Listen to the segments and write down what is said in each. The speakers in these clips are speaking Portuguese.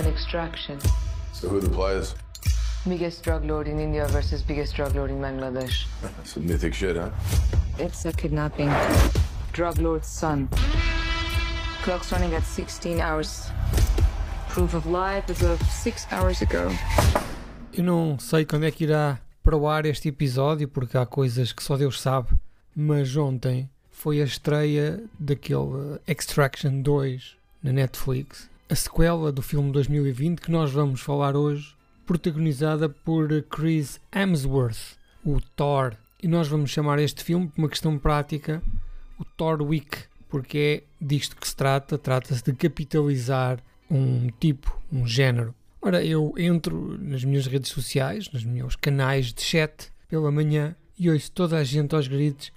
This is an extraction. So who are the players? Biggest drug lord in India versus biggest drug lord in Bangladesh. Some mythic shit, huh? It's a kidnapping. Drug lord's son. Clock's running at 16 hours. Proof of life as of 6 hours ago. Eu não sei quando é que irá para o ar este episódio, porque há coisas que só Deus sabe, mas ontem foi a estreia daquele Extraction 2 na Netflix, a sequela do filme 2020 que nós vamos falar hoje, protagonizada por Chris Hemsworth, o Thor. E nós vamos chamar este filme, por uma questão prática, o Thor Week, porque é disto que se trata, trata-se de capitalizar um tipo, um género. Ora, eu entro nas minhas redes sociais, nos meus canais de chat, pela manhã, e ouço toda a gente aos gritos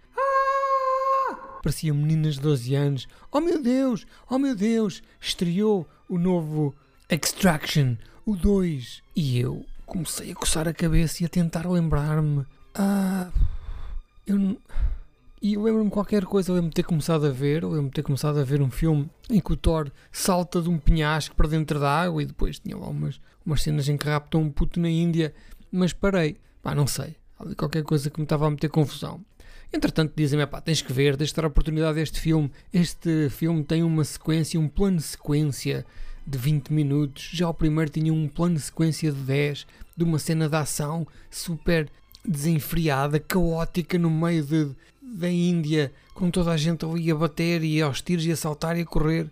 pareciam meninas de 12 anos. Oh meu Deus, oh meu Deus, estreou o novo Extraction, o 2. E eu comecei a coçar a cabeça e a tentar lembrar-me. Ah, eu não. E eu lembro-me qualquer coisa, eu lembro-me de ter começado a ver, lembro-me de ter começado a ver um filme em que o Thor salta de um penhasco para dentro da água e depois tinha lá umas, umas cenas em que raptou um puto na Índia, mas parei. Pá, não sei. Ali qualquer coisa que me estava a meter confusão. Entretanto, dizem-me, pá, tens que ver, tens de a oportunidade a este filme. Este filme tem uma sequência, um plano de sequência de 20 minutos. Já o primeiro tinha um plano de sequência de 10, de uma cena de ação super desenfreada, caótica no meio de, da Índia, com toda a gente ali a bater e aos tiros e a saltar e a correr.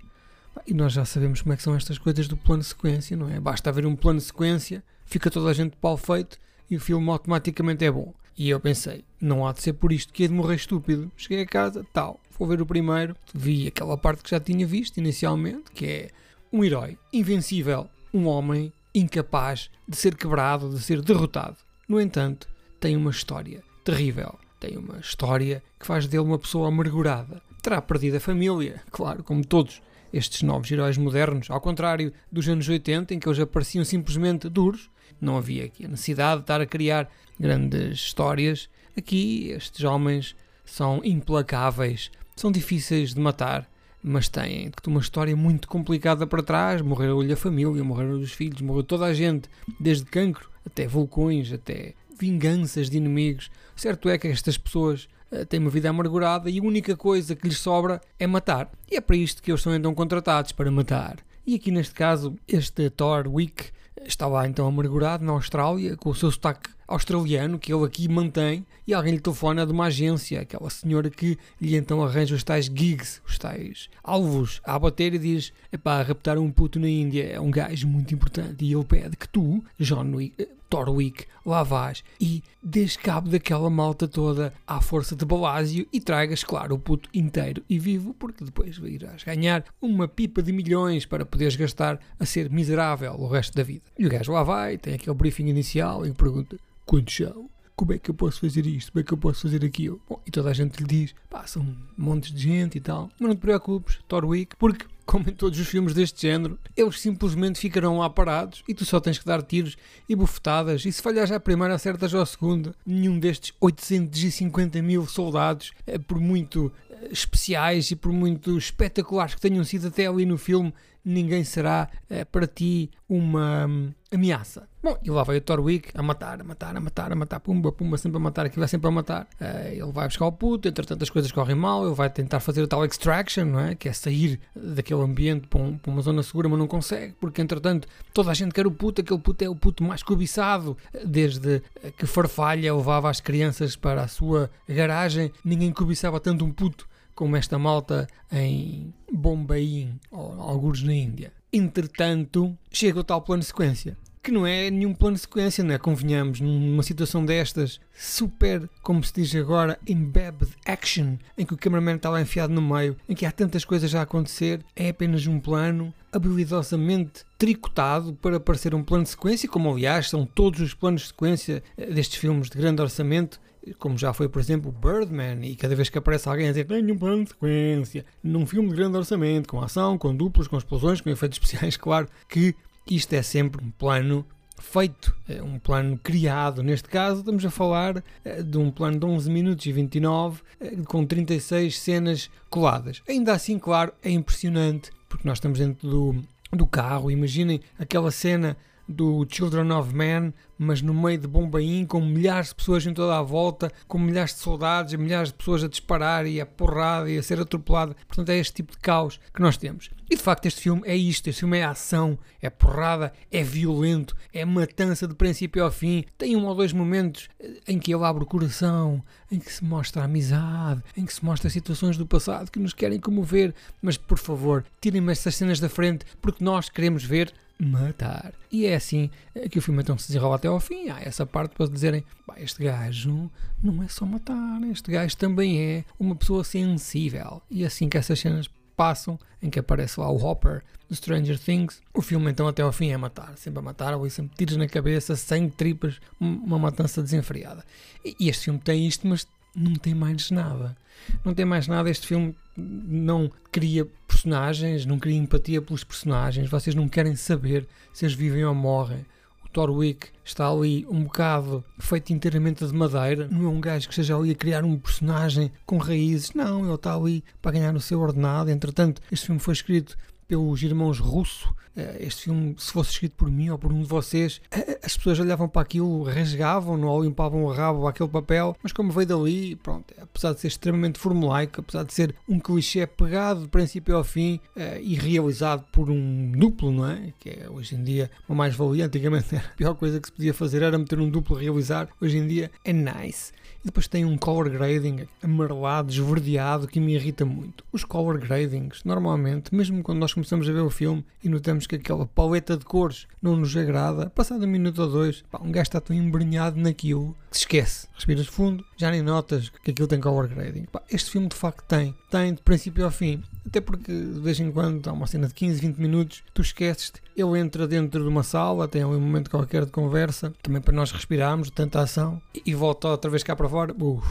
E nós já sabemos como é que são estas coisas do plano de sequência, não é? Basta haver um plano de sequência, fica toda a gente de pau feito e o filme automaticamente é bom. E eu pensei, não há de ser por isto que é de morrer estúpido. Cheguei a casa, tal, vou ver o primeiro, vi aquela parte que já tinha visto inicialmente, que é um herói invencível, um homem incapaz de ser quebrado, de ser derrotado. No entanto, tem uma história terrível. Tem uma história que faz dele uma pessoa amargurada. Terá perdido a família, claro, como todos estes novos heróis modernos, ao contrário dos anos 80, em que eles apareciam simplesmente duros, não havia aqui a necessidade de estar a criar grandes histórias. Aqui estes homens são implacáveis, são difíceis de matar, mas têm uma história muito complicada para trás. Morreu-lhe a família, morreram os filhos, morreu toda a gente, desde cancro até vulcões, até vinganças de inimigos. Certo é que estas pessoas têm uma vida amargurada e a única coisa que lhes sobra é matar. E é para isto que eles são então contratados para matar. E aqui neste caso, este Thor Wick está lá então amargurado na Austrália, com o seu sotaque australiano, que ele aqui mantém, e alguém lhe telefona de uma agência, aquela senhora que lhe então arranja os tais gigs, os tais alvos, a bater e diz: epá, raptar um puto na Índia é um gajo muito importante, e ele pede que tu, John Wick, Torwick, lá vás e des cabo daquela malta toda à força de balásio e tragas, claro, o puto inteiro e vivo, porque depois irás ganhar uma pipa de milhões para poderes gastar a ser miserável o resto da vida. E o gajo lá vai, tem aquele briefing inicial e pergunta: quantos são? Como é que eu posso fazer isto? Como é que eu posso fazer aquilo? Bom, e toda a gente lhe diz: pá, são montes de gente e tal. Mas não te preocupes, Torwick, porque como em todos os filmes deste género, eles simplesmente ficarão lá parados e tu só tens que dar tiros e bufetadas. E se falhares à primeira, acertas à segunda. Nenhum destes 850 mil soldados, eh, por muito eh, especiais e por muito espetaculares que tenham sido até ali no filme, ninguém será é, para ti uma hum, ameaça. Bom, e lá vai o Thorwick a matar, a matar, a matar, a matar, pumba, pumba, sempre a matar, aquilo vai sempre a matar. Uh, ele vai buscar o puto, entretanto as coisas correm mal, ele vai tentar fazer o tal extraction, não é? Que é sair daquele ambiente para, um, para uma zona segura, mas não consegue, porque entretanto toda a gente quer o puto, aquele puto é o puto mais cobiçado, desde que Farfalha levava as crianças para a sua garagem, ninguém cobiçava tanto um puto como esta malta em Bombay, ou alguns na Índia. Entretanto, chega o tal plano sequência. Que não é nenhum plano de sequência, não é? Convenhamos, numa situação destas, super, como se diz agora, embedded action, em que o cameraman está lá enfiado no meio, em que há tantas coisas a acontecer, é apenas um plano habilidosamente tricotado para parecer um plano de sequência, como aliás são todos os planos de sequência eh, destes filmes de grande orçamento, como já foi, por exemplo, Birdman, e cada vez que aparece alguém a dizer tenho um plano de sequência, num filme de grande orçamento, com ação, com duplos, com explosões, com efeitos especiais, claro que isto é sempre um plano feito, é um plano criado. Neste caso, estamos a falar eh, de um plano de 11 minutos e 29, eh, com 36 cenas coladas. Ainda assim, claro, é impressionante, porque nós estamos dentro do do carro. Imaginem aquela cena do Children of Men, mas no meio de Bombaim, com milhares de pessoas em toda a volta, com milhares de soldados milhares de pessoas a disparar e a porrada e a ser atropelada. Portanto, é este tipo de caos que nós temos. E de facto, este filme é isto: este filme é ação, é porrada, é violento, é matança de princípio ao fim. Tem um ou dois momentos eh, em que ele abre o coração, em que se mostra a amizade, em que se mostra situações do passado que nos querem comover. Mas por favor, tirem-me estas cenas da frente, porque nós queremos ver matar. E é assim que o filme então se desenrola até ao fim. Há essa parte para dizerem: este gajo não é só matar, este gajo também é uma pessoa sensível. E é assim que essas cenas passam, em que aparece lá o Hopper do Stranger Things, o filme então até ao fim é matar, sempre a matar, ou sempre tiros na cabeça, sangue, tripas, uma matança desenfreada. E este filme tem isto, mas não tem mais nada. Não tem mais nada. Este filme não cria personagens, não cria empatia pelos personagens. Vocês não querem saber se eles vivem ou morrem. O Thorwick está ali um bocado feito inteiramente de madeira. Não é um gajo que esteja ali a criar um personagem com raízes. Não, ele está ali para ganhar o seu ordenado. Entretanto, este filme foi escrito pelos irmãos Russo. Eh, este filme, se fosse escrito por mim ou por um de vocês, eh, eh, as pessoas olhavam para aquilo, rasgavam ou limpavam o rabo àquele papel, mas como veio dali, pronto, apesar de ser extremamente formulaico, apesar de ser um clichê pegado de princípio ao fim e realizado por um duplo, não é? Que é hoje em dia uma mais-valia. Antigamente a pior coisa que se podia fazer era meter um duplo a realizar, hoje em dia é nice. E depois tem um color grading amarelado, esverdeado, que me irrita muito. Os color gradings, normalmente, mesmo quando nós começamos a ver o filme e notamos que aquela paleta de cores não nos agrada, passado um minuto ou dois, pá, um gajo está tão embrenhado naquilo que se esquece. Respiras fundo, já nem notas que aquilo tem color grading. Pá, este filme de facto tem. Tem de princípio ao fim. Até porque de vez em quando há uma cena de 15, 20 minutos, tu esqueces-te, ele entra dentro de uma sala, tem ali um momento qualquer de conversa, também para nós respirarmos tanta ação, e, volta outra vez cá para fora. Uf,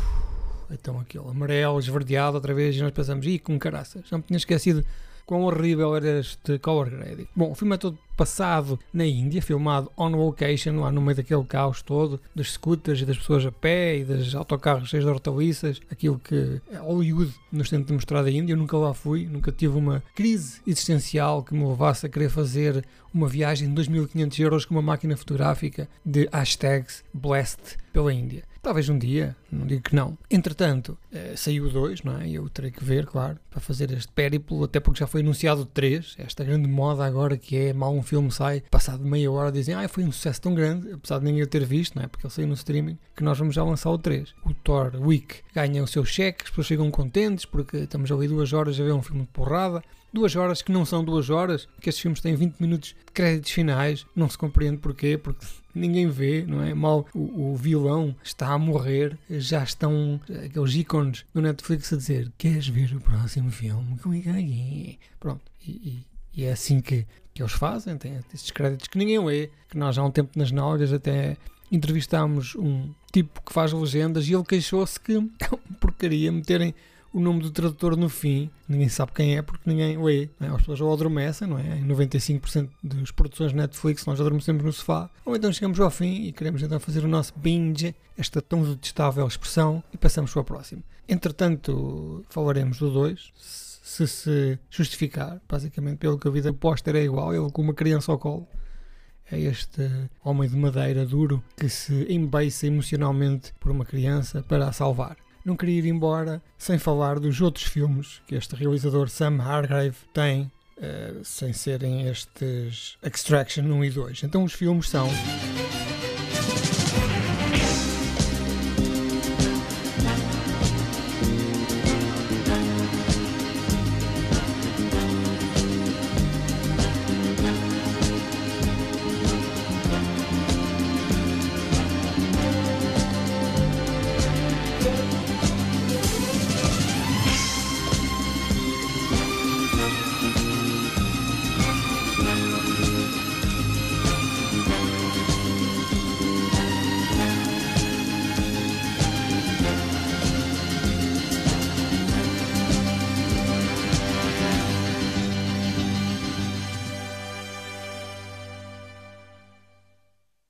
então aquele amarelo, esverdeado outra vez, e nós pensamos, ih, com caraças, já me tinha esquecido quão horrível era este color grading. Bom, o filme é todo passado na Índia, filmado on location, lá no meio daquele caos todo, das scooters e das pessoas a pé e dos autocarros cheios de hortaliças, aquilo que Hollywood nos tenta mostrar da Índia. Eu nunca lá fui, nunca tive uma crise existencial que me levasse a querer fazer uma viagem de 2.500 euros com uma máquina fotográfica de hashtags blessed pela Índia. Talvez um dia, não digo que não. Entretanto, eh, saiu o 2, não é? Eu terei que ver, claro, para fazer este périplo, até porque já foi anunciado o 3, esta grande moda agora que é mal um filme sai, passado meia hora dizem, ah, foi um sucesso tão grande, apesar de ninguém ter visto, não é? Porque ele saiu no streaming, que nós vamos já lançar o 3. O Thor Week ganha o seu cheque, as pessoas chegam contentes porque estamos ali duas horas a ver um filme de porrada, duas horas que não são duas horas, que estes filmes têm 20 minutos de créditos finais, não se compreende porquê, porque ninguém vê, não é? Mal o, o, vilão está a morrer, já estão aqueles ícones do Netflix a dizer: Queres ver o próximo filme? Clica aqui. Pronto, e, e, e, é assim que, que eles fazem, tem esses créditos que ninguém lê, que nós há um tempo nas nalgas até entrevistámos um tipo que faz legendas e ele queixou-se que é uma porcaria meterem o nome do tradutor no fim, ninguém sabe quem é porque ninguém lê. É? As pessoas ou adormecem, não é? Em 95% das produções Netflix nós adormecemos no sofá, ou então chegamos ao fim e queremos então fazer o nosso binge, esta tão detestável expressão, e passamos para o próximo. Entretanto, falaremos do 2, se se justificar, basicamente pelo que a vida póster é igual, ele com uma criança ao colo. É este homem de madeira duro que se embeiça emocionalmente por uma criança para a salvar não queria ir embora sem falar dos outros filmes que este realizador Sam Hargrave tem, uh, sem serem estes Extraction 1 e 2. Então os filmes são